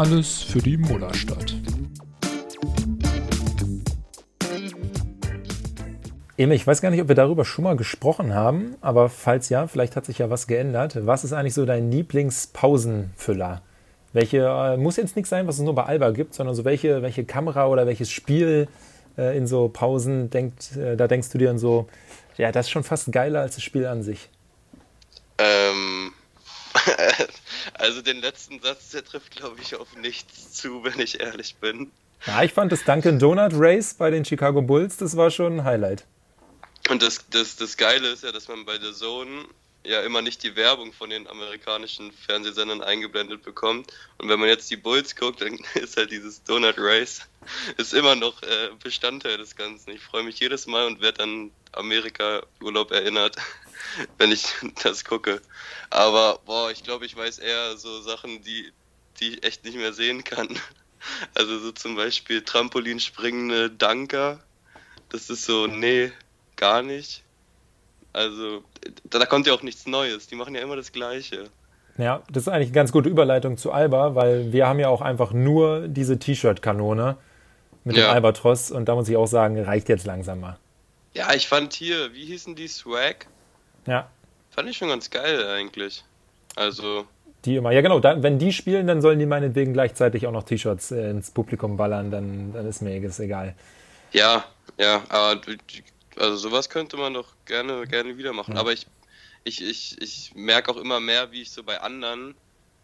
Alles für die Mullerstadt. Emil, ich weiß gar nicht, ob wir darüber schon mal gesprochen haben, aber falls ja, vielleicht hat sich ja was geändert. Was ist eigentlich so dein Lieblingspausenfüller? Welche, äh, muss jetzt nichts sein, was es nur bei Alba gibt, sondern so welche, welche Kamera oder welches Spiel äh, in so Pausen denkt, äh, da denkst du dir dann so, ja, das ist schon fast geiler als das Spiel an sich. Ähm, also den letzten Satz, der trifft, glaube ich, auf nichts zu, wenn ich ehrlich bin. Ja, ich fand das Dunkin' Donut Race bei den Chicago Bulls, das war schon ein Highlight. Und das, das, das Geile ist ja, dass man bei der Zone ja immer nicht die Werbung von den amerikanischen Fernsehsendern eingeblendet bekommt. Und wenn man jetzt die Bulls guckt, dann ist halt dieses Donut Race ist immer noch äh, Bestandteil des Ganzen. Ich freue mich jedes Mal und werde an Amerika-Urlaub erinnert, wenn ich das gucke. Aber boah, ich glaube, ich weiß eher so Sachen, die, die ich echt nicht mehr sehen kann. Also so zum Beispiel Trampolinspringende Danker. Das ist so, nee, gar nicht. Also, da, da kommt ja auch nichts Neues. Die machen ja immer das Gleiche. Ja, das ist eigentlich eine ganz gute Überleitung zu Alba, weil wir haben ja auch einfach nur diese T-Shirt-Kanone mit ja. dem Albatros und da muss ich auch sagen, reicht jetzt langsam mal. Ja, ich fand hier, wie hießen die, Swag? Ja. Fand ich schon ganz geil eigentlich. Also. Die immer, ja genau, da, wenn die spielen, dann sollen die meinetwegen gleichzeitig auch noch T-Shirts äh, ins Publikum ballern, dann, dann ist mir das egal. Ja, ja, aber also sowas könnte man doch gerne, gerne wieder machen. Ja. Aber ich, ich, ich, ich merke auch immer mehr, wie ich so bei anderen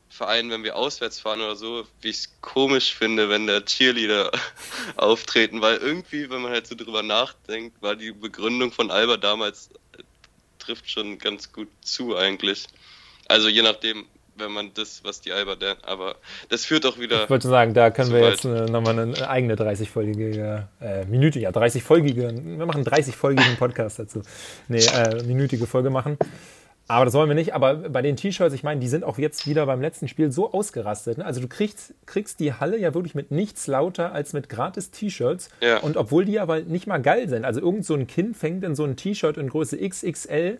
Vereinen, wenn wir auswärts fahren oder so, wie ich es komisch finde, wenn der Cheerleader auftreten, weil irgendwie, wenn man halt so drüber nachdenkt, war die Begründung von Alba damals trifft schon ganz gut zu eigentlich. Also je nachdem, wenn man das, was die Alba denn, aber das führt auch wieder. Ich wollte sagen, da können wir jetzt äh, nochmal eine eigene 30-folgige äh, Minute, ja, 30-folgige, wir machen einen 30-folgigen Podcast dazu. Nee, äh, minütige Folge machen. Aber das wollen wir nicht. Aber bei den T-Shirts, ich meine, die sind auch jetzt wieder beim letzten Spiel so ausgerastet. Ne? Also du kriegst, kriegst die Halle ja wirklich mit nichts lauter als mit gratis T-Shirts. Ja. Und obwohl die aber nicht mal geil sind. Also irgend so ein Kind fängt in so ein T-Shirt in Größe XXL,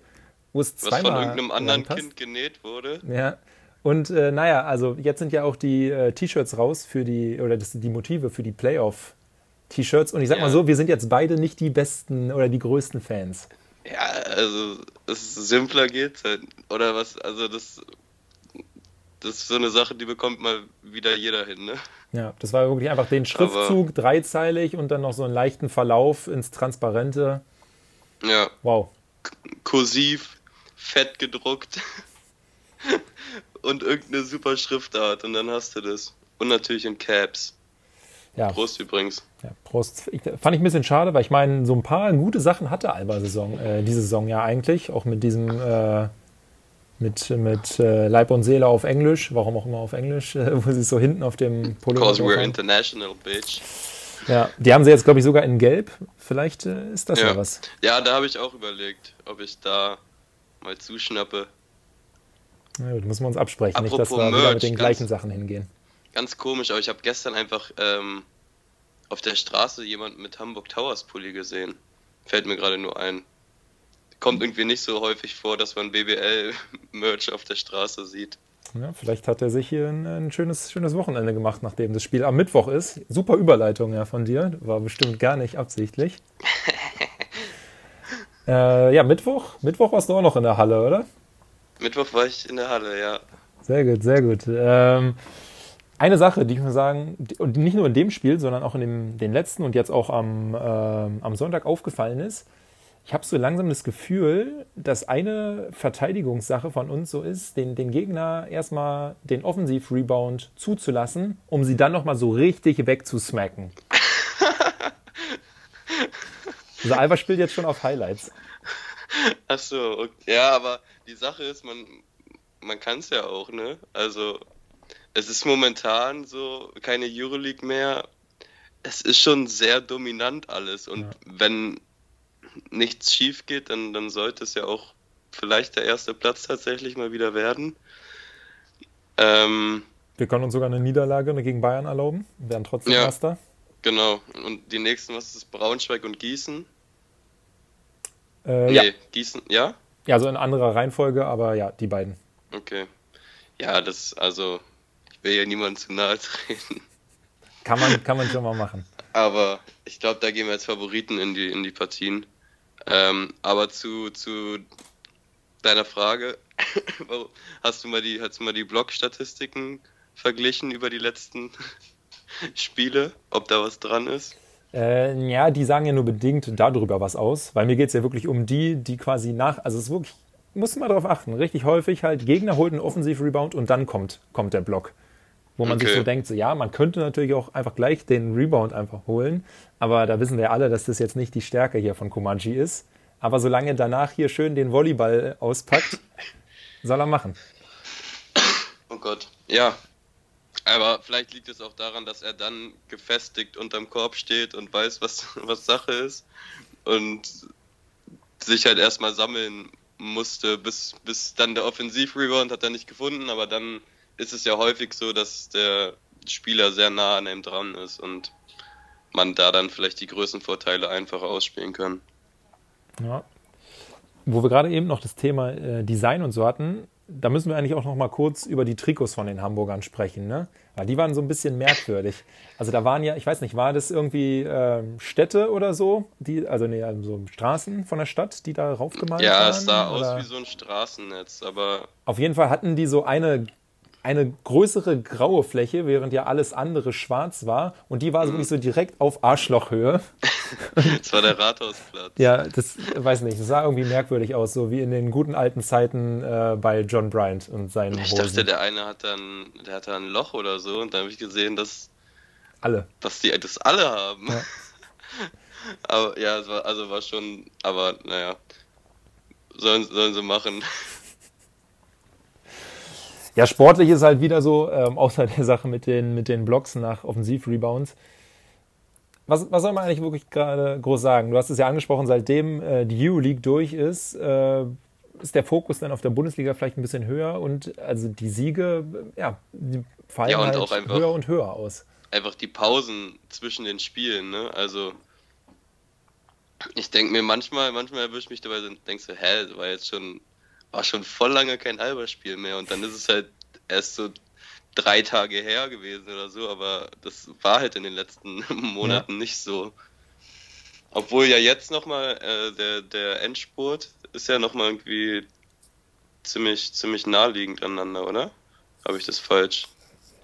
wo es zweimal Was von irgendeinem anderen Kind genäht wurde. Ja. Und äh, naja, also jetzt sind ja auch die äh, T-Shirts raus für die, oder das, die Motive für die Playoff-T-Shirts. Und ich sag ja. mal so, wir sind jetzt beide nicht die besten oder die größten Fans. Ja, also es simpler geht's halt. Oder was, also das, das ist so eine Sache, die bekommt mal wieder jeder hin, ne? Ja, das war wirklich einfach den Schriftzug Aber, dreizeilig und dann noch so einen leichten Verlauf ins Transparente. Ja. Wow. Kursiv, fett gedruckt. und irgendeine super Schriftart und dann hast du das. Und natürlich in Caps. Ja. Prost übrigens. Ja, Prost. Ich, fand ich ein bisschen schade, weil ich meine, so ein paar gute Sachen hatte Alba-Saison, äh, diese Saison ja eigentlich. Auch mit diesem, äh, mit, mit äh, Leib und Seele auf Englisch, warum auch immer auf Englisch, äh, wo sie so hinten auf dem Polo. Because we're international, bitch. Ja, die haben sie jetzt, glaube ich, sogar in Gelb. Vielleicht äh, ist das ja, ja was. Ja, da habe ich auch überlegt, ob ich da mal zuschnappe. Na gut, müssen wir uns absprechen, Apropos nicht, dass wir Merch, wieder mit den gleichen Sachen hingehen. Ganz komisch, aber ich habe gestern einfach ähm, auf der Straße jemanden mit Hamburg Towers Pulli gesehen. Fällt mir gerade nur ein. Kommt irgendwie nicht so häufig vor, dass man BBL-Merch auf der Straße sieht. Ja, vielleicht hat er sich hier ein, ein, schönes, schönes Wochenende gemacht, nachdem das Spiel am Mittwoch ist. Super Überleitung ja von dir. War bestimmt gar nicht absichtlich. äh, ja, Mittwoch. Mittwoch warst du auch noch in der Halle, oder? Mittwoch war ich in der Halle, ja. Sehr gut, sehr gut. Ähm, eine Sache, die ich mir sagen, und nicht nur in dem Spiel, sondern auch in dem, den letzten und jetzt auch am, äh, am Sonntag aufgefallen ist, ich habe so langsam das Gefühl, dass eine Verteidigungssache von uns so ist, den, den Gegner erstmal den Offensiv-Rebound zuzulassen, um sie dann nochmal so richtig wegzusmacken. also Alba spielt jetzt schon auf Highlights. Ach so, okay. ja, aber die Sache ist, man, man kann es ja auch, ne? Also, es ist momentan so keine Euroleague mehr. Es ist schon sehr dominant alles und ja. wenn nichts schief geht, dann, dann sollte es ja auch vielleicht der erste Platz tatsächlich mal wieder werden. Ähm, Wir können uns sogar eine Niederlage gegen Bayern erlauben, werden trotzdem ja, Erster. Genau. Und die nächsten, was ist? Braunschweig und Gießen? Äh, nee, ja. Gießen, ja? Ja, also in anderer Reihenfolge, aber ja, die beiden. Okay. Ja, das, also, ich will ja niemand zu nahe treten. Kann man, kann man schon mal machen. Aber ich glaube, da gehen wir als Favoriten in die, in die Partien. Ähm, aber zu, zu deiner Frage, hast du mal die, hast du mal die Blog-Statistiken verglichen über die letzten Spiele, ob da was dran ist? Äh, ja, die sagen ja nur bedingt darüber was aus, weil mir geht es ja wirklich um die, die quasi nach, also es ist wirklich, muss man darauf achten, richtig häufig halt, Gegner holt einen Offensiv-Rebound und dann kommt, kommt der Block. Wo man okay. sich so denkt, so ja, man könnte natürlich auch einfach gleich den Rebound einfach holen, aber da wissen wir alle, dass das jetzt nicht die Stärke hier von Komanji ist. Aber solange danach hier schön den Volleyball auspackt, soll er machen. Oh Gott, ja, aber vielleicht liegt es auch daran, dass er dann gefestigt unterm Korb steht und weiß, was, was Sache ist und sich halt erstmal sammeln musste, bis, bis dann der Offensiv-Rebound hat er nicht gefunden, aber dann ist es ja häufig so, dass der Spieler sehr nah an ihm dran ist und man da dann vielleicht die Größenvorteile einfach ausspielen kann. Ja. Wo wir gerade eben noch das Thema äh, Design und so hatten, da müssen wir eigentlich auch noch mal kurz über die Trikots von den Hamburgern sprechen, ne? Weil die waren so ein bisschen merkwürdig. Also da waren ja, ich weiß nicht, war das irgendwie äh, Städte oder so, die, also nee, also so Straßen von der Stadt, die da raufgemalt ja, waren? Ja, es sah oder? aus wie so ein Straßennetz, aber. Auf jeden Fall hatten die so eine eine größere graue Fläche, während ja alles andere schwarz war. Und die war so wirklich so direkt auf Arschlochhöhe. das war der Rathausplatz. Ja, das weiß nicht. Das sah irgendwie merkwürdig aus, so wie in den guten alten Zeiten äh, bei John Bryant und seinen Ich dachte, der eine hat dann, der hat da ein Loch oder so und dann habe ich gesehen, dass alle, dass die das alle haben. Ja. aber ja, es war, also war schon, aber naja, sollen, sollen sie machen. Ja, sportlich ist halt wieder so, ähm, außer der Sache mit den, mit den Blocks nach Offensiv-Rebounds. Was, was soll man eigentlich wirklich gerade groß sagen? Du hast es ja angesprochen, seitdem äh, die EU-League durch ist, äh, ist der Fokus dann auf der Bundesliga vielleicht ein bisschen höher und also die Siege, ja, die fallen ja, halt einfach, höher und höher aus. Einfach die Pausen zwischen den Spielen, ne? Also ich denke mir manchmal, manchmal erwische ich mich dabei und denke so, hä, war jetzt schon war schon voll lange kein Alba-Spiel mehr und dann ist es halt erst so drei Tage her gewesen oder so, aber das war halt in den letzten Monaten ja. nicht so. Obwohl ja jetzt nochmal äh, der, der Endspurt ist ja nochmal irgendwie ziemlich, ziemlich naheliegend aneinander, oder? Habe ich das falsch?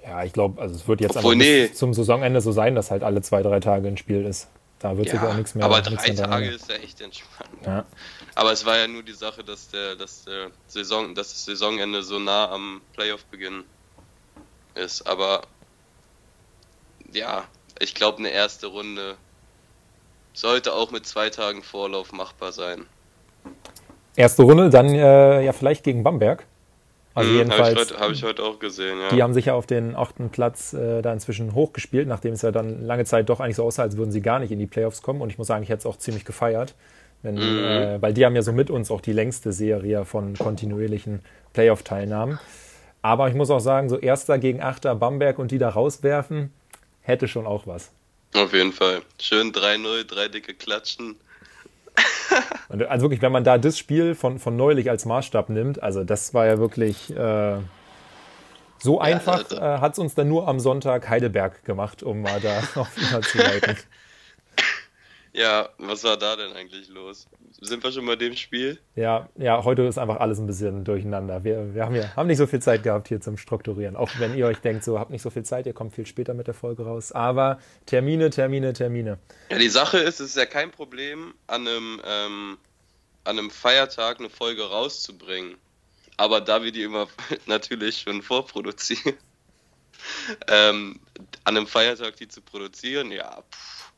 Ja, ich glaube, also es wird jetzt Obwohl, nee. zum Saisonende so sein, dass halt alle zwei, drei Tage ein Spiel ist. Da wird ja, sich auch nichts mehr. Aber drei Tage ist ja echt entspannt. Ja. Aber es war ja nur die Sache, dass der, dass der Saison, dass das Saisonende so nah am Playoff-Beginn ist. Aber ja, ich glaube, eine erste Runde sollte auch mit zwei Tagen Vorlauf machbar sein. Erste Runde, dann äh, ja vielleicht gegen Bamberg. Also hm, jedenfalls. Habe ich, hab ich, heute auch gesehen, ja. Die haben sich ja auf den achten Platz äh, da inzwischen hochgespielt, nachdem es ja dann lange Zeit doch eigentlich so aussah, als würden sie gar nicht in die Playoffs kommen. Und ich muss sagen, ich hätte es auch ziemlich gefeiert. Wenn, mhm. äh, weil die haben ja so mit uns auch die längste Serie von kontinuierlichen Playoff-Teilnahmen. Aber ich muss auch sagen, so Erster gegen Achter Bamberg und die da rauswerfen, hätte schon auch was. Auf jeden Fall. Schön 3-0, drei dicke Klatschen. also wirklich, wenn man da das Spiel von, von neulich als Maßstab nimmt, also das war ja wirklich äh, so einfach, also, äh, hat es uns dann nur am Sonntag Heidelberg gemacht, um mal da auf zu leiten. Ja, was war da denn eigentlich los? Sind wir schon bei dem Spiel? Ja, ja, heute ist einfach alles ein bisschen durcheinander. Wir, wir haben, ja, haben nicht so viel Zeit gehabt hier zum Strukturieren. Auch wenn ihr euch denkt, so habt nicht so viel Zeit, ihr kommt viel später mit der Folge raus. Aber Termine, Termine, Termine. Ja, die Sache ist, es ist ja kein Problem, an einem, ähm, an einem Feiertag eine Folge rauszubringen. Aber da wir die immer natürlich schon vorproduzieren, ähm, an einem Feiertag die zu produzieren, ja, pff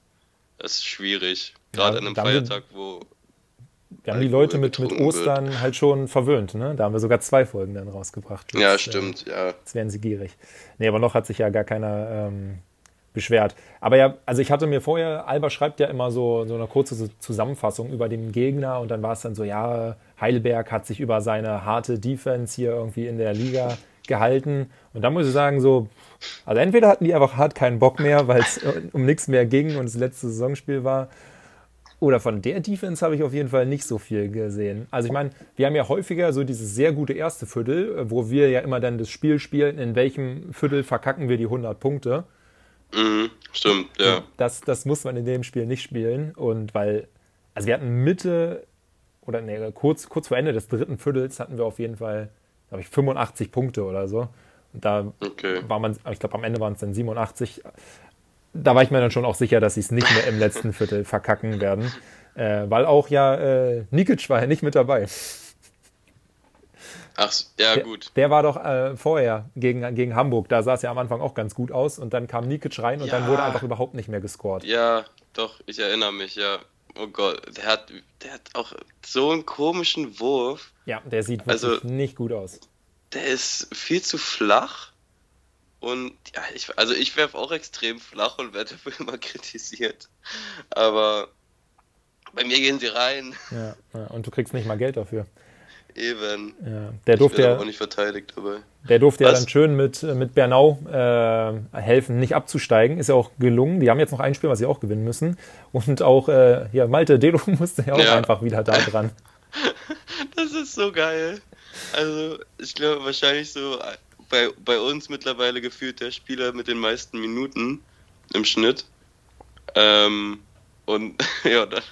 das ist schwierig. Gerade ja, an einem Feiertag, wo. Wir haben die Leute mit, mit Ostern wird. halt schon verwöhnt, ne? Da haben wir sogar zwei Folgen dann rausgebracht. Jetzt, ja, stimmt, äh, ja. Jetzt werden sie gierig. Nee, aber noch hat sich ja gar keiner ähm, beschwert. Aber ja, also ich hatte mir vorher, Alba schreibt ja immer so, so eine kurze Zusammenfassung über den Gegner und dann war es dann so, ja, Heidelberg hat sich über seine harte Defense hier irgendwie in der Liga gehalten. Und da muss ich sagen, so, also entweder hatten die einfach hart keinen Bock mehr, weil es um nichts mehr ging und das letzte Saisonspiel war. Oder von der Defense habe ich auf jeden Fall nicht so viel gesehen. Also ich meine, wir haben ja häufiger so dieses sehr gute erste Viertel, wo wir ja immer dann das Spiel spielen, in welchem Viertel verkacken wir die 100 Punkte. Mhm, stimmt, ja. Das, das muss man in dem Spiel nicht spielen. Und weil, also wir hatten Mitte oder nee, kurz, kurz vor Ende des dritten Viertels hatten wir auf jeden Fall, glaube ich, 85 Punkte oder so. Und da okay. war man, ich glaube, am Ende waren es dann 87. Da war ich mir dann schon auch sicher, dass sie es nicht mehr im letzten Viertel verkacken werden. Äh, weil auch ja äh, Nikic war ja nicht mit dabei. Ach, ja, der, gut. Der war doch äh, vorher gegen, gegen Hamburg. Da sah es ja am Anfang auch ganz gut aus. Und dann kam Nikic rein und ja. dann wurde einfach überhaupt nicht mehr gescored. Ja, doch, ich erinnere mich, ja. Oh Gott, der hat, der hat auch so einen komischen Wurf. Ja, der sieht wirklich also, nicht gut aus. Der ist viel zu flach. Und ja, ich, also ich werfe auch extrem flach und werde dafür immer kritisiert. Aber bei mir gehen sie rein. Ja, ja, und du kriegst nicht mal Geld dafür. Eben. Ja, der durfte ja auch nicht verteidigt dabei. Der durfte Was? ja dann schön mit, mit Bernau äh, helfen, nicht abzusteigen. Ist ja auch gelungen. Die haben jetzt noch ein Spiel, was sie auch gewinnen müssen. Und auch äh, ja, Malte Delo musste ja auch ja. einfach wieder da dran. das ist so geil. Also, ich glaube, wahrscheinlich so bei, bei uns mittlerweile gefühlt der Spieler mit den meisten Minuten im Schnitt. Ähm, und ja, dann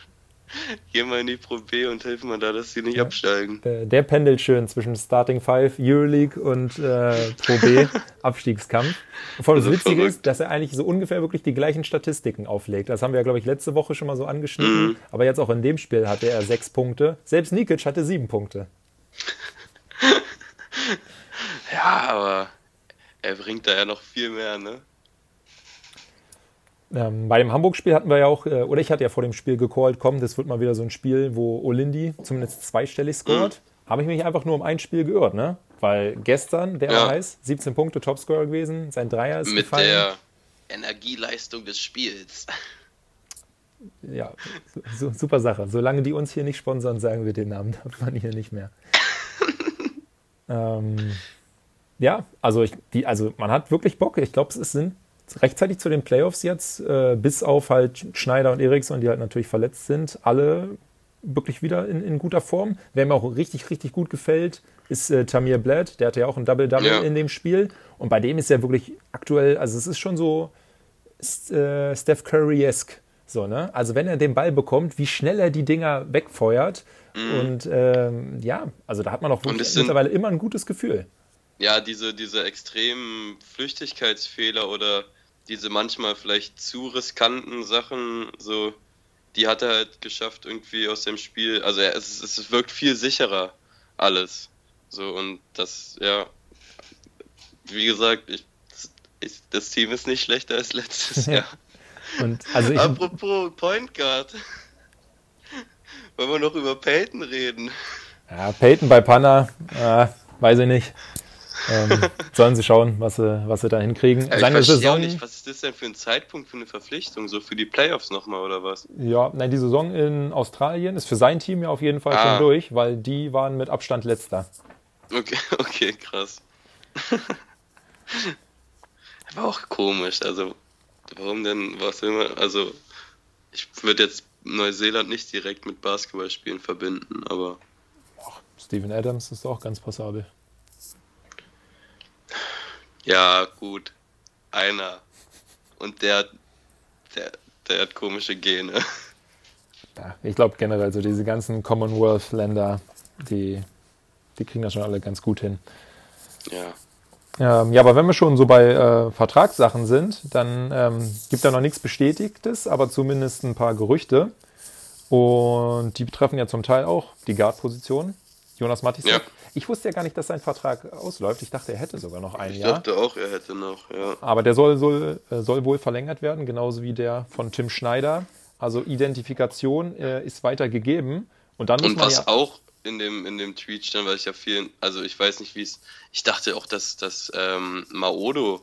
Geh mal in die Pro B und helfen mal da, dass sie nicht ja. absteigen. Der, der, pendelt schön zwischen Starting 5, Euroleague und äh, Pro B Abstiegskampf. Vor allem das Witzige verrückt. ist, dass er eigentlich so ungefähr wirklich die gleichen Statistiken auflegt. Das haben wir ja, glaube ich, letzte Woche schon mal so angeschnitten. Mhm. Aber jetzt auch in dem Spiel hatte er sechs Punkte. Selbst Nikic hatte sieben Punkte. ja, aber er bringt da ja noch viel mehr, ne? Ähm, bei dem Hamburg-Spiel hatten wir ja auch, äh, oder ich hatte ja vor dem Spiel gecallt, komm, das wird mal wieder so ein Spiel, wo Olindi zumindest zweistellig scored. Mhm. Habe ich mich einfach nur um ein Spiel geirrt, ne? Weil gestern, der ja. heiß, 17 Punkte Topscorer gewesen, sein Dreier ist Mit gefallen. der Energieleistung des Spiels. Ja, su super Sache. Solange die uns hier nicht sponsern, sagen wir den Namen davon hier nicht mehr. ähm, ja, also, ich, die, also man hat wirklich Bock. Ich glaube, es sind rechtzeitig zu den Playoffs jetzt, äh, bis auf halt Schneider und Eriksson, die halt natürlich verletzt sind, alle wirklich wieder in, in guter Form. Wer mir auch richtig, richtig gut gefällt, ist äh, Tamir Blatt. Der hatte ja auch ein Double-Double ja. in dem Spiel. Und bei dem ist ja wirklich aktuell, also es ist schon so äh, Steph Curry-esque. So, ne? Also wenn er den Ball bekommt, wie schnell er die Dinger wegfeuert. Mhm. Und ähm, ja, also da hat man auch wirklich mittlerweile immer ein gutes Gefühl. Ja, diese, diese extremen Flüchtigkeitsfehler oder diese manchmal vielleicht zu riskanten Sachen, so, die hat er halt geschafft irgendwie aus dem Spiel. Also er, es, es wirkt viel sicherer alles. So und das, ja, wie gesagt, ich, ich, das Team ist nicht schlechter als letztes Jahr. und also ich, Apropos Point Guard. Wollen wir noch über Peyton reden? Ja, Peyton bei Panna, äh, weiß ich nicht. Ähm, sollen sie schauen, was sie, was sie da hinkriegen. Ja, Seine Saison. Nicht, was ist das denn für ein Zeitpunkt für eine Verpflichtung? So für die Playoffs nochmal oder was? Ja, nein, die Saison in Australien ist für sein Team ja auf jeden Fall ah. schon durch, weil die waren mit Abstand letzter. Okay, okay, krass. War auch komisch. Also, warum denn, was immer, also, ich würde jetzt Neuseeland nicht direkt mit Basketballspielen verbinden, aber. Ach, Steven Adams ist auch ganz passabel. Ja, gut. Einer. Und der, der, der hat komische Gene. Ja, ich glaube generell so diese ganzen Commonwealth-Länder, die, die kriegen das schon alle ganz gut hin. Ja. Ähm, ja, aber wenn wir schon so bei äh, Vertragssachen sind, dann ähm, gibt da noch nichts Bestätigtes, aber zumindest ein paar Gerüchte. Und die betreffen ja zum Teil auch die Guard-Position. Jonas Mattis ja. Ich wusste ja gar nicht, dass sein Vertrag ausläuft. Ich dachte, er hätte sogar noch ein ich Jahr. Ich dachte auch, er hätte noch, ja. Aber der soll, soll, äh, soll wohl verlängert werden, genauso wie der von Tim Schneider. Also Identifikation äh, ist weiter gegeben. Und dann muss Und man was ja auch in dem, in dem Tweet stand, weil ich ja vielen, also ich weiß nicht, wie es, ich dachte auch, dass, dass ähm, Maodo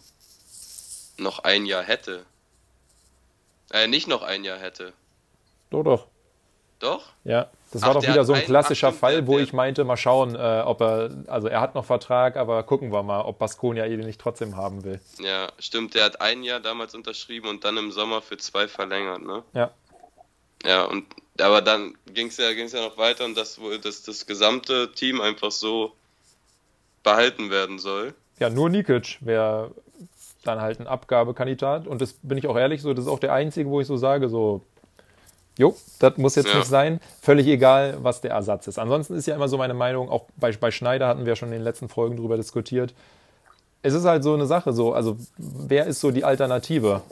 noch ein Jahr hätte. Äh, nicht noch ein Jahr hätte. Doch, doch. Doch? Ja. Das war Ach, doch wieder so ein klassischer Fall, wo ich meinte, mal schauen, äh, ob er, also er hat noch Vertrag, aber gucken wir mal, ob Baskonia ihn nicht trotzdem haben will. Ja, stimmt, der hat ein Jahr damals unterschrieben und dann im Sommer für zwei verlängert, ne? Ja. Ja, und aber dann ging es ja, ging's ja noch weiter und das, dass das gesamte Team einfach so behalten werden soll. Ja, nur Nikic wäre dann halt ein Abgabekandidat. Und das bin ich auch ehrlich, so, das ist auch der einzige, wo ich so sage, so, jo, das muss jetzt ja. nicht sein. Völlig egal, was der Ersatz ist. Ansonsten ist ja immer so meine Meinung, auch bei, bei Schneider hatten wir schon in den letzten Folgen drüber diskutiert. Es ist halt so eine Sache, so, also wer ist so die Alternative?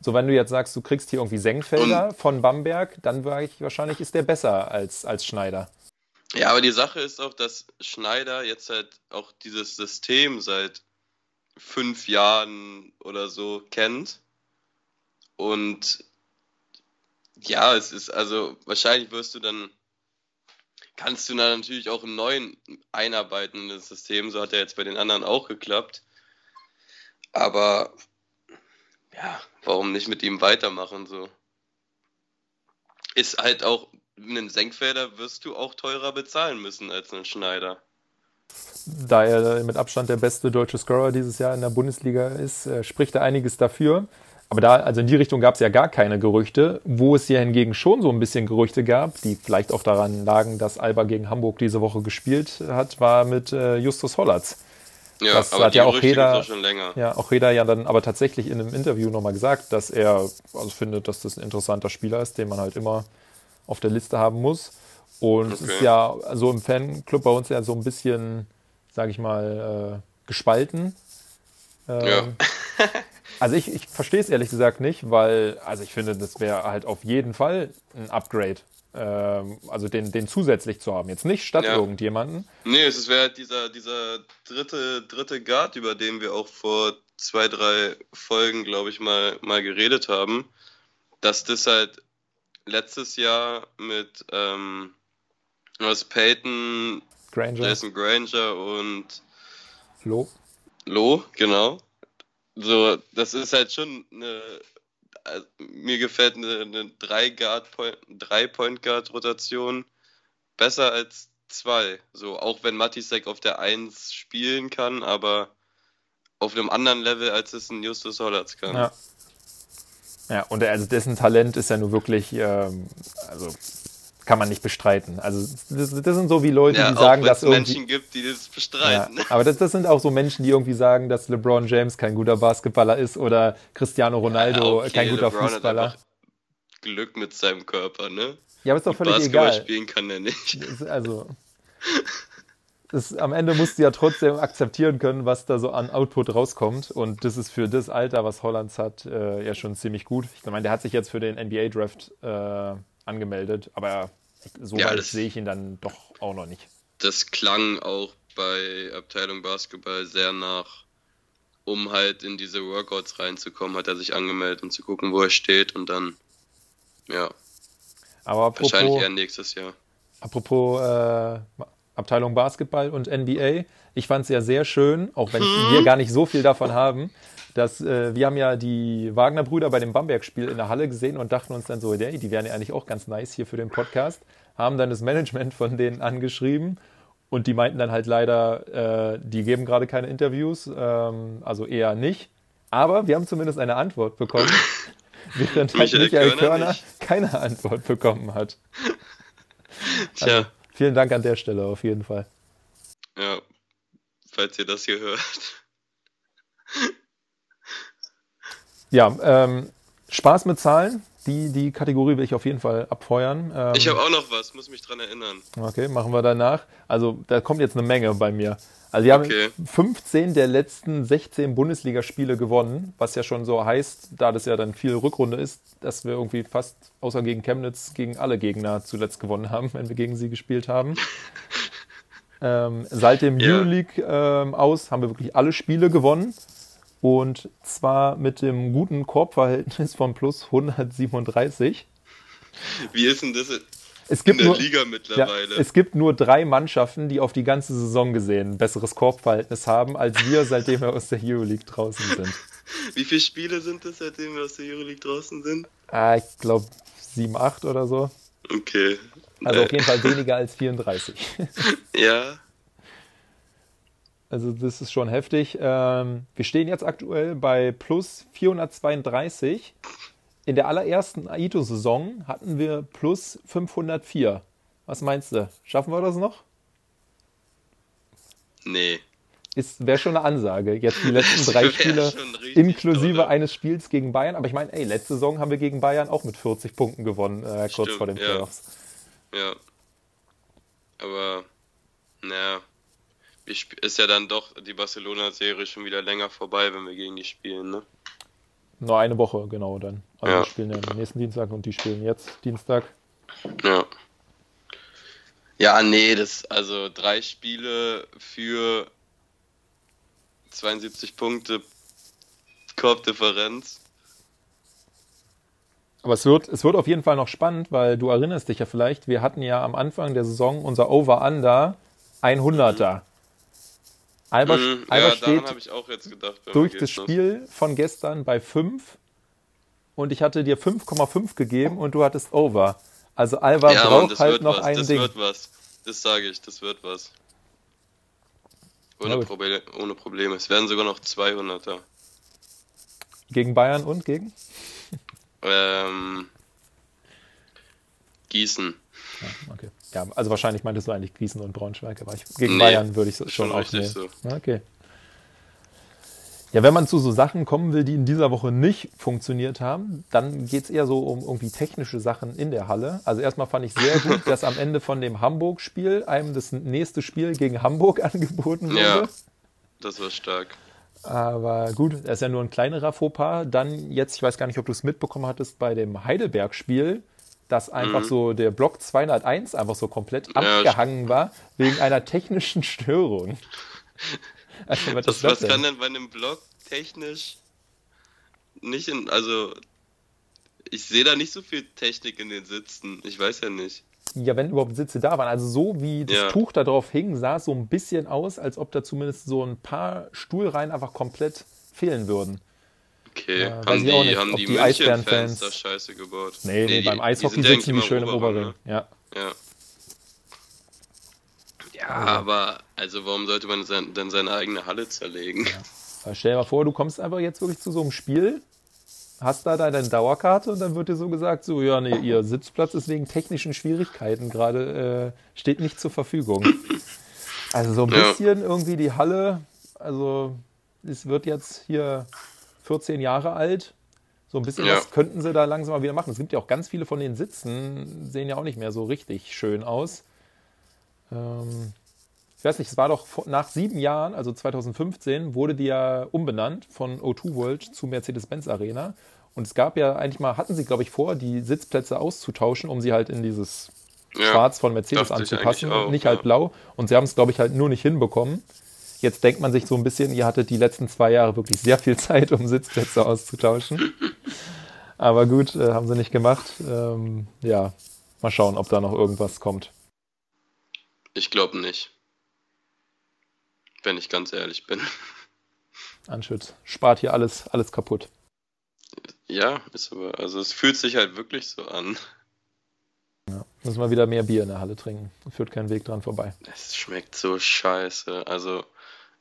So, wenn du jetzt sagst, du kriegst hier irgendwie Senkfelder Und, von Bamberg, dann sage ich, wahrscheinlich ist der besser als, als Schneider. Ja, aber die Sache ist auch, dass Schneider jetzt halt auch dieses System seit fünf Jahren oder so kennt. Und ja, es ist also wahrscheinlich wirst du dann, kannst du dann natürlich auch im neuen einarbeiten in das System. So hat er jetzt bei den anderen auch geklappt. Aber ja, warum nicht mit ihm weitermachen so? Ist halt auch einen Senkfelder wirst du auch teurer bezahlen müssen als einen Schneider. Da er mit Abstand der beste deutsche Scorer dieses Jahr in der Bundesliga ist, äh, spricht er einiges dafür. Aber da, also in die Richtung gab es ja gar keine Gerüchte. Wo es hier hingegen schon so ein bisschen Gerüchte gab, die vielleicht auch daran lagen, dass Alba gegen Hamburg diese Woche gespielt hat, war mit äh, Justus Hollatz. Ja, das aber hat ja auch jeder, auch schon länger. Ja, auch jeder ja dann aber tatsächlich in einem Interview nochmal gesagt, dass er also findet, dass das ein interessanter Spieler ist, den man halt immer auf der Liste haben muss. Und okay. es ist ja so im Fanclub bei uns ja so ein bisschen, sage ich mal, äh, gespalten. Ähm, ja. also ich, ich verstehe es ehrlich gesagt nicht, weil, also ich finde, das wäre halt auf jeden Fall ein Upgrade. Ähm, also den, den zusätzlich zu haben. Jetzt nicht statt ja. irgendjemanden. Nee, es wäre halt dieser, dieser dritte, dritte Guard, über den wir auch vor zwei, drei Folgen, glaube ich, mal, mal geredet haben. Dass das halt letztes Jahr mit ähm, was Peyton, Granger. Jason Granger und Loh. Loh, genau. So, das ist halt schon eine, also, mir gefällt eine, eine drei Guard Point, drei Point Guard Rotation besser als zwei. So, auch wenn Matisek auf der 1 spielen kann, aber auf einem anderen Level, als es ein Justus Hollatz kann. Ja. Ja, und also dessen Talent ist ja nur wirklich, ähm, also kann man nicht bestreiten. Also das, das sind so wie Leute, ja, die sagen, dass es Menschen gibt, die das bestreiten. Ja, aber das, das, sind auch so Menschen, die irgendwie sagen, dass LeBron James kein guter Basketballer ist oder Cristiano Ronaldo ja, okay, kein guter LeBron Fußballer. Hat Glück mit seinem Körper, ne? Ja, aber ist doch völlig Basketball egal. spielen kann er nicht. Also das, am Ende musst du ja trotzdem akzeptieren können, was da so an Output rauskommt. Und das ist für das Alter, was Hollands hat, äh, ja schon ziemlich gut. Ich meine, der hat sich jetzt für den NBA-Draft äh, angemeldet, aber so ja, weit sehe ich ihn dann doch auch noch nicht. Das klang auch bei Abteilung Basketball sehr nach, um halt in diese Workouts reinzukommen, hat er sich angemeldet und zu gucken, wo er steht und dann, ja. Aber apropos, wahrscheinlich eher nächstes Jahr. Apropos äh, Abteilung Basketball und NBA. Ich fand es ja sehr schön, auch wenn wir gar nicht so viel davon haben, dass äh, wir haben ja die Wagner-Brüder bei dem Bamberg-Spiel in der Halle gesehen und dachten uns dann so, hey, die wären ja eigentlich auch ganz nice hier für den Podcast. Haben dann das Management von denen angeschrieben und die meinten dann halt leider, äh, die geben gerade keine Interviews, ähm, also eher nicht. Aber wir haben zumindest eine Antwort bekommen, während halt Michael, Michael Körner, Körner keine Antwort bekommen hat. Tja. Also, Vielen Dank an der Stelle auf jeden Fall. Ja, falls ihr das hier hört. ja, ähm, Spaß mit Zahlen. Die, die Kategorie will ich auf jeden Fall abfeuern. Ähm, ich habe auch noch was, muss mich dran erinnern. Okay, machen wir danach. Also, da kommt jetzt eine Menge bei mir. Also, die haben okay. 15 der letzten 16 Bundesligaspiele gewonnen, was ja schon so heißt, da das ja dann viel Rückrunde ist, dass wir irgendwie fast außer gegen Chemnitz gegen alle Gegner zuletzt gewonnen haben, wenn wir gegen sie gespielt haben. ähm, seit dem yeah. Euroleague ähm, aus haben wir wirklich alle Spiele gewonnen. Und zwar mit dem guten Korbverhältnis von plus 137. Wie ist denn das es gibt in der nur, Liga mittlerweile? Ja, es gibt nur drei Mannschaften, die auf die ganze Saison gesehen ein besseres Korbverhältnis haben, als wir, seitdem wir aus der Euroleague draußen sind. Wie viele Spiele sind es, seitdem wir aus der Euroleague draußen sind? Ah, ich glaube 7, 8 oder so. Okay. Also auf jeden Fall weniger als 34. ja. Also das ist schon heftig. Ähm, wir stehen jetzt aktuell bei plus 432. in der allerersten Aito-Saison hatten wir plus 504. Was meinst du? Schaffen wir das noch? Nee. Wäre schon eine Ansage. Jetzt die letzten drei Spiele inklusive toll. eines Spiels gegen Bayern. Aber ich meine, ey, letzte Saison haben wir gegen Bayern auch mit 40 Punkten gewonnen, äh, kurz vor den Playoffs. Ja. ja. Aber, naja, ist ja dann doch die Barcelona-Serie schon wieder länger vorbei, wenn wir gegen die spielen, ne? Nur eine Woche, genau, dann. Also ja. wir spielen ja nächsten Dienstag und die spielen jetzt Dienstag. Ja. Ja, nee, das, also drei Spiele für 72 Punkte Korbdifferenz. Aber es wird, es wird auf jeden Fall noch spannend, weil du erinnerst dich ja vielleicht, wir hatten ja am Anfang der Saison unser Over-Under 100er. Albert, mhm, Albert ja, steht gedacht, durch das Spiel von gestern bei 5 und ich hatte dir 5,5 gegeben und du hattest Over. Also Alba ja, braucht halt noch was, ein das Ding. Das wird was. Das sage ich, das wird was. Ohne, Proble ohne Probleme. Es werden sogar noch 200er. Gegen Bayern und gegen? Ähm, Gießen. Ja, okay. Ja, also wahrscheinlich meintest du eigentlich Gießen und Braunschweig, aber ich, gegen nee, Bayern würde ich es schon aufnehmen. So. Okay. Ja, wenn man zu so Sachen kommen will, die in dieser Woche nicht funktioniert haben, dann geht es eher so um irgendwie technische Sachen in der Halle. Also erstmal fand ich sehr gut, dass am Ende von dem Hamburg-Spiel einem das nächste Spiel gegen Hamburg angeboten wurde. Ja, das war stark. Aber gut, das ist ja nur ein kleinerer Fauxpas. Dann jetzt, ich weiß gar nicht, ob du es mitbekommen hattest, bei dem Heidelberg-Spiel, dass einfach mhm. so der Block 201 einfach so komplett ja, abgehangen war wegen einer technischen Störung. Also, was, das, was kann denn bei einem Blog technisch nicht in, also ich sehe da nicht so viel Technik in den Sitzen. Ich weiß ja nicht. Ja, wenn überhaupt Sitze da waren. Also so wie das ja. Tuch da drauf hing, sah es so ein bisschen aus, als ob da zumindest so ein paar Stuhlreihen einfach komplett fehlen würden. Okay, äh, haben, die, nicht, haben die, die Eisbären-Fans da scheiße gebaut? Nee, nee, nee beim Eishockey die sitzen die schön im Oberring. Ne? Ja. ja. Ja, aber also warum sollte man dann seine eigene Halle zerlegen? Ja. Stell dir mal vor, du kommst einfach jetzt wirklich zu so einem Spiel, hast da deine Dauerkarte und dann wird dir so gesagt, so ja, nee, ihr Sitzplatz ist wegen technischen Schwierigkeiten gerade äh, steht nicht zur Verfügung. Also so ein bisschen ja. irgendwie die Halle, also es wird jetzt hier 14 Jahre alt. So ein bisschen ja. was könnten sie da langsam mal wieder machen. Es gibt ja auch ganz viele von den Sitzen, sehen ja auch nicht mehr so richtig schön aus. Ähm, ich weiß nicht, es war doch nach sieben Jahren, also 2015, wurde die ja umbenannt von O2 World zu Mercedes-Benz Arena. Und es gab ja eigentlich mal, hatten sie, glaube ich, vor, die Sitzplätze auszutauschen, um sie halt in dieses ja, Schwarz von Mercedes anzupassen, auch, nicht halt ja. blau. Und sie haben es, glaube ich, halt nur nicht hinbekommen. Jetzt denkt man sich so ein bisschen, ihr hattet die letzten zwei Jahre wirklich sehr viel Zeit, um Sitzplätze auszutauschen. Aber gut, äh, haben sie nicht gemacht. Ähm, ja, mal schauen, ob da noch irgendwas kommt. Ich glaube nicht. Wenn ich ganz ehrlich bin. Anschütz spart hier alles, alles kaputt. Ja, ist aber, also es fühlt sich halt wirklich so an. Ja, müssen wir wieder mehr Bier in der Halle trinken. Führt kein Weg dran vorbei. Es schmeckt so scheiße. Also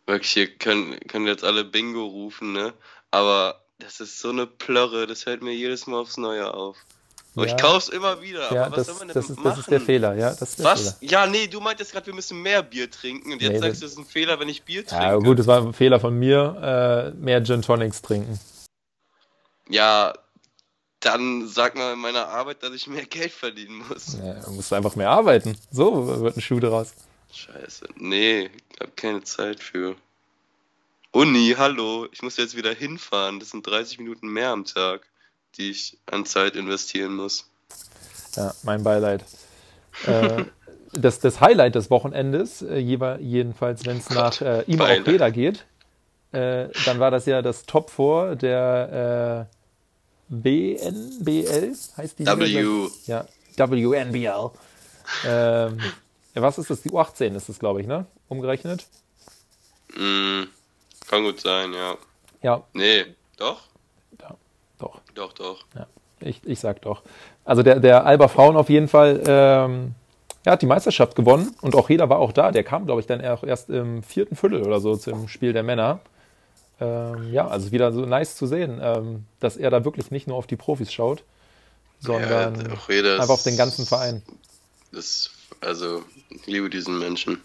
wirklich, hier können, können jetzt alle Bingo rufen, ne? Aber das ist so eine Plörre, das fällt mir jedes Mal aufs Neue auf. Ja. Ich kauf's immer wieder, ja, aber was das, soll man denn das ist, machen? Das ist der Fehler, ja. Das was? Fehler. Ja, nee, du meintest gerade, wir müssen mehr Bier trinken und jetzt nee, sagst du, das ist ein Fehler, wenn ich Bier trinke. Ja, gut, das war ein Fehler von mir, äh, mehr Gin Tonics trinken. Ja, dann sag mal in meiner Arbeit, dass ich mehr Geld verdienen muss. Ja, du musst einfach mehr arbeiten. So wird ein Schuh daraus. Scheiße. Nee, ich hab keine Zeit für. Uni, hallo, ich muss jetzt wieder hinfahren. Das sind 30 Minuten mehr am Tag die ich an Zeit investieren muss. Ja, mein Beileid. äh, das, das Highlight des Wochenendes, äh, jedenfalls wenn es nach äh, ihm auch Beda geht, äh, dann war das ja das Top 4 der äh, BNBL, heißt die? W. Ja, WNBL. ähm, was ist das? Die U18 ist das, glaube ich, ne? Umgerechnet? Mm, kann gut sein, ja. Ja. Nee, doch? Doch. Doch, doch. Ja, ich, ich sag doch. Also der, der Alba Frauen auf jeden Fall, ähm, er hat die Meisterschaft gewonnen und auch jeder war auch da. Der kam, glaube ich, dann erst im vierten Viertel oder so zum Spiel der Männer. Ähm, ja, also wieder so nice zu sehen, ähm, dass er da wirklich nicht nur auf die Profis schaut, sondern ja, einfach auf den ganzen Verein. Das, also, ich liebe diesen Menschen.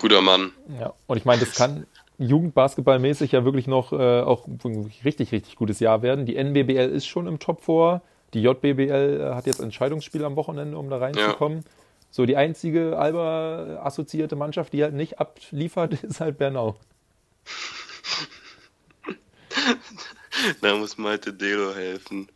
Guter Mann. Ja, und ich meine, das kann Jugendbasketballmäßig ja wirklich noch äh, auch ein richtig, richtig gutes Jahr werden. Die NBBL ist schon im Top 4. Die JBBL äh, hat jetzt Entscheidungsspiel am Wochenende, um da reinzukommen. Ja. So, die einzige Alba-assoziierte Mannschaft, die halt nicht abliefert, ist halt Bernau. da muss Malte Delo helfen,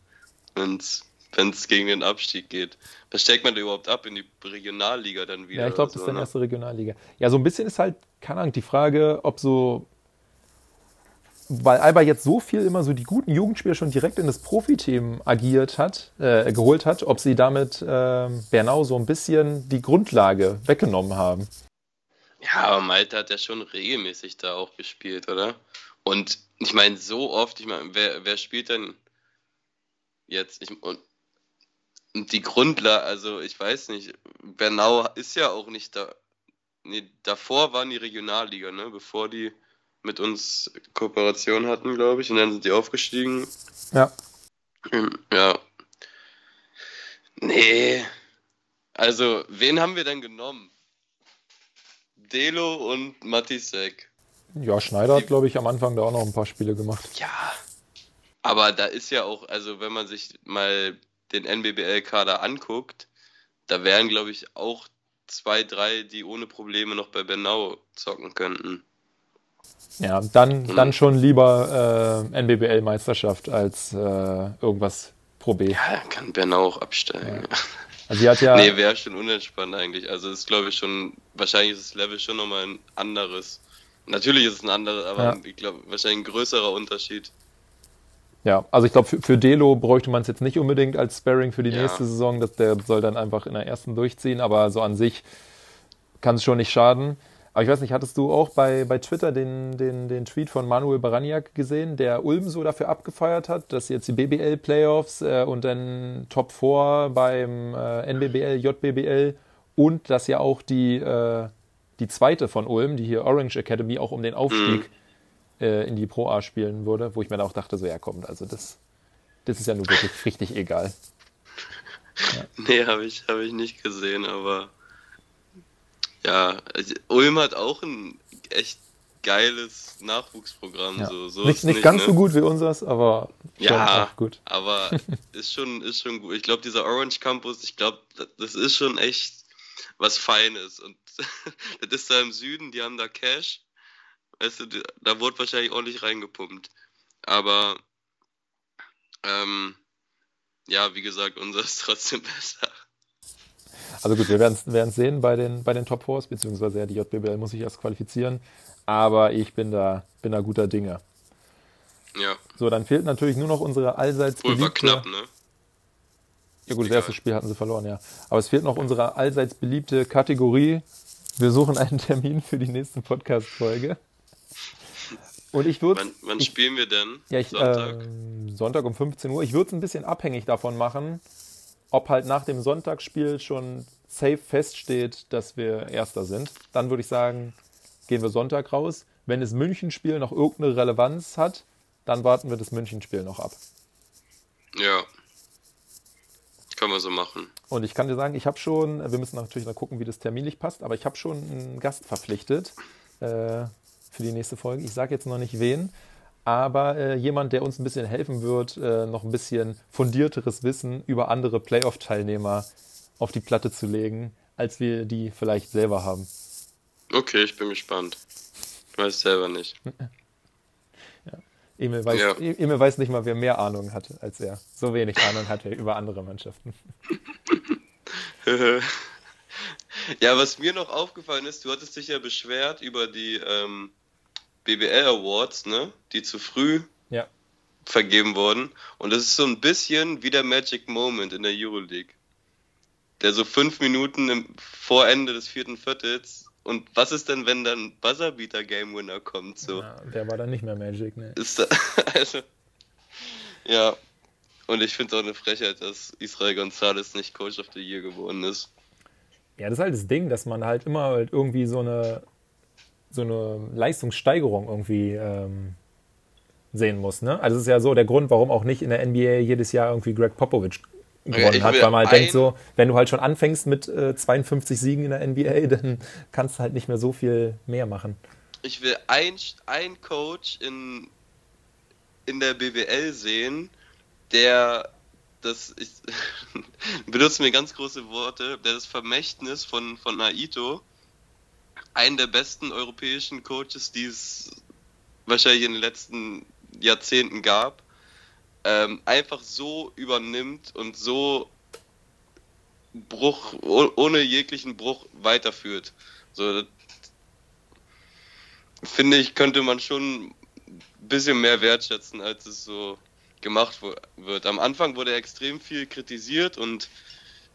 wenn es gegen den Abstieg geht. Was steckt man da überhaupt ab in die Regionalliga dann wieder? Ja, ich glaube, das ist dann ne? erste Regionalliga. Ja, so ein bisschen ist halt, keine Ahnung, die Frage, ob so weil Alba jetzt so viel immer so die guten Jugendspieler schon direkt in das Profiteam agiert hat, äh, geholt hat, ob sie damit äh, Bernau so ein bisschen die Grundlage weggenommen haben. Ja, aber Malte hat ja schon regelmäßig da auch gespielt, oder? Und ich meine, so oft, ich meine, wer, wer spielt denn jetzt? Ich, und die Grundlage, also ich weiß nicht, Bernau ist ja auch nicht da. Nee, davor waren die Regionalliga, ne? Bevor die mit uns Kooperation hatten, glaube ich, und dann sind die aufgestiegen. Ja. Ja. Nee. Also, wen haben wir denn genommen? Delo und Matisek. Ja, Schneider hat, glaube ich, am Anfang da auch noch ein paar Spiele gemacht. Ja. Aber da ist ja auch, also wenn man sich mal den NBBL-Kader anguckt, da wären, glaube ich, auch zwei, drei, die ohne Probleme noch bei Bernau zocken könnten. Ja, dann, mhm. dann schon lieber äh, NBBL-Meisterschaft als äh, irgendwas Pro B. Ja, kann Bernau auch absteigen. Ja. Also sie hat ja. nee, wäre schon unentspannt eigentlich. Also ist glaube ich schon, wahrscheinlich ist das Level schon nochmal ein anderes. Natürlich ist es ein anderes, aber ja. ich glaube, wahrscheinlich ein größerer Unterschied. Ja, also ich glaube, für, für, Delo bräuchte man es jetzt nicht unbedingt als Sparring für die ja. nächste Saison. dass der soll dann einfach in der ersten durchziehen, aber so an sich kann es schon nicht schaden. Aber ich weiß nicht, hattest du auch bei, bei Twitter den, den, den Tweet von Manuel Baraniak gesehen, der Ulm so dafür abgefeiert hat, dass jetzt die BBL-Playoffs äh, und dann Top 4 beim äh, NBBL, JBBL und dass ja auch die, äh, die zweite von Ulm, die hier Orange Academy, auch um den Aufstieg mhm. Äh, in die Pro A spielen würde, wo ich mir dann auch dachte, so ja kommt, also das, das ist ja nun wirklich richtig egal. Ja. Nee, habe ich, hab ich nicht gesehen, aber ja, also Ulm hat auch ein echt geiles Nachwuchsprogramm. Ja. So, so nicht, nicht, nicht, ganz ne? so gut wie unseres, aber ja, gut. aber ist schon, ist schon gut. Ich glaube, dieser Orange Campus, ich glaube, das ist schon echt was Feines. Und das ist da im Süden, die haben da Cash. Weißt du, da wurde wahrscheinlich ordentlich reingepumpt. Aber ähm, ja, wie gesagt, unser ist trotzdem besser. Also gut, wir werden es sehen bei den, bei den Top Fours, beziehungsweise ja, die JBL muss sich erst qualifizieren. Aber ich bin da, bin da guter Dinge. Ja. So, dann fehlt natürlich nur noch unsere allseits Wohl beliebte... war knapp, ne? Ja gut, das erste Spiel hatten sie verloren, ja. Aber es fehlt noch unsere allseits beliebte Kategorie. Wir suchen einen Termin für die nächste Podcast-Folge. Und ich würde. Wann, wann ich, spielen wir denn? Ja, ich, Sonntag? Äh, Sonntag um 15 Uhr. Ich würde es ein bisschen abhängig davon machen, ob halt nach dem Sonntagsspiel schon safe feststeht, dass wir Erster sind. Dann würde ich sagen, gehen wir Sonntag raus. Wenn das Münchenspiel noch irgendeine Relevanz hat, dann warten wir das Münchenspiel noch ab. Ja. Können wir so machen. Und ich kann dir sagen, ich habe schon, wir müssen natürlich noch gucken, wie das terminlich passt, aber ich habe schon einen Gast verpflichtet äh, für die nächste Folge. Ich sage jetzt noch nicht wen, aber äh, jemand, der uns ein bisschen helfen wird, äh, noch ein bisschen fundierteres Wissen über andere Playoff-Teilnehmer auf die Platte zu legen, als wir die vielleicht selber haben. Okay, ich bin gespannt. Ich weiß selber nicht. ja. Emil, weiß, ja. E-, Emil weiß nicht mal, wer mehr Ahnung hatte als er. So wenig Ahnung hatte er über andere Mannschaften. ja, was mir noch aufgefallen ist, du hattest dich ja beschwert über die ähm, BBL Awards, ne, die zu früh ja. vergeben wurden. Und das ist so ein bisschen wie der Magic Moment in der Euroleague. Der so fünf Minuten im, vor Ende des vierten Viertels. Und was ist denn, wenn dann Buzzerbeater Game Winner kommt? So? Ja, der war dann nicht mehr Magic, ne? Ist da, also, ja. Und ich finde es auch eine Frechheit, dass Israel Gonzalez nicht Coach of the Year geworden ist. Ja, das ist halt das Ding, dass man halt immer halt irgendwie so eine so eine Leistungssteigerung irgendwie ähm, sehen muss. Ne? Also es ist ja so der Grund, warum auch nicht in der NBA jedes Jahr irgendwie Greg Popovich gewonnen hat, weil man halt denkt so, wenn du halt schon anfängst mit äh, 52 Siegen in der NBA, dann kannst du halt nicht mehr so viel mehr machen. Ich will ein, ein Coach in, in der BWL sehen, der das, ich benutze mir ganz große Worte, der das Vermächtnis von, von Naito, einen der besten europäischen Coaches, die es wahrscheinlich in den letzten Jahrzehnten gab, ähm, einfach so übernimmt und so Bruch, ohne jeglichen Bruch weiterführt. So, finde ich, könnte man schon ein bisschen mehr wertschätzen, als es so gemacht wird. Am Anfang wurde extrem viel kritisiert und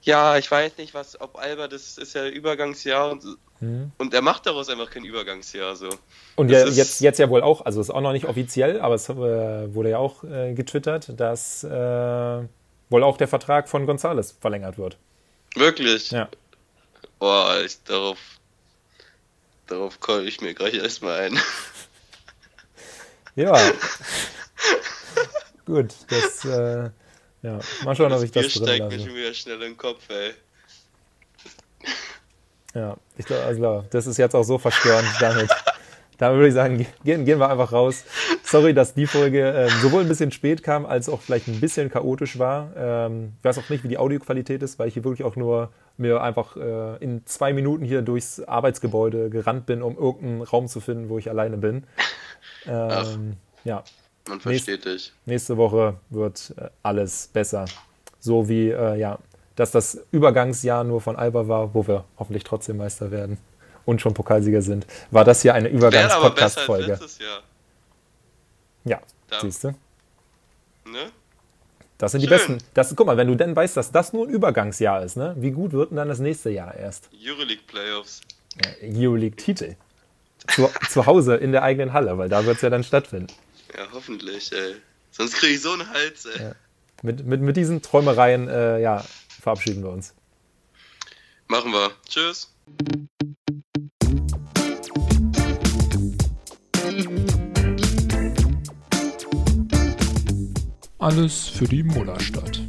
ja, ich weiß nicht, was, ob Alba, das ist ja Übergangsjahr und, mhm. und er macht daraus einfach kein Übergangsjahr. So. Und ja, jetzt, jetzt ja wohl auch, also ist auch noch nicht offiziell, aber es äh, wurde ja auch äh, getwittert, dass äh, wohl auch der Vertrag von Gonzales verlängert wird. Wirklich? Ja. Boah, ich, darauf, darauf komme ich mir gleich erstmal ein. ja. Gut, das, äh, ja, mal schauen, ob ich das drin steigt mir schon wieder schnell in den Kopf, ey. Ja, ich glaube, also, das ist jetzt auch so verstörend damit. Da würde ich sagen, gehen, gehen wir einfach raus. Sorry, dass die Folge äh, sowohl ein bisschen spät kam, als auch vielleicht ein bisschen chaotisch war. Ähm, ich weiß auch nicht, wie die Audioqualität ist, weil ich hier wirklich auch nur mir einfach äh, in zwei Minuten hier durchs Arbeitsgebäude gerannt bin, um irgendeinen Raum zu finden, wo ich alleine bin. Ähm, ja, man versteht nächste, dich. Nächste Woche wird äh, alles besser. So wie, äh, ja, dass das Übergangsjahr nur von Alba war, wo wir hoffentlich trotzdem Meister werden und schon Pokalsieger sind, war das hier eine Übergangs-Podcast-Folge. Ja, siehst du? Ne? Das sind Schön. die besten. Das, guck mal, wenn du denn weißt, dass das nur ein Übergangsjahr ist, ne? wie gut wird denn dann das nächste Jahr erst? Euroleague Playoffs. Ja, Euroleague Titel. Zu, zu Hause in der eigenen Halle, weil da wird es ja dann stattfinden. Ja, hoffentlich, ey. Sonst kriege ich so einen Hals, ey. Ja. Mit, mit, mit diesen Träumereien, äh, ja, verabschieden wir uns. Machen wir. Tschüss. Alles für die Mullerstadt.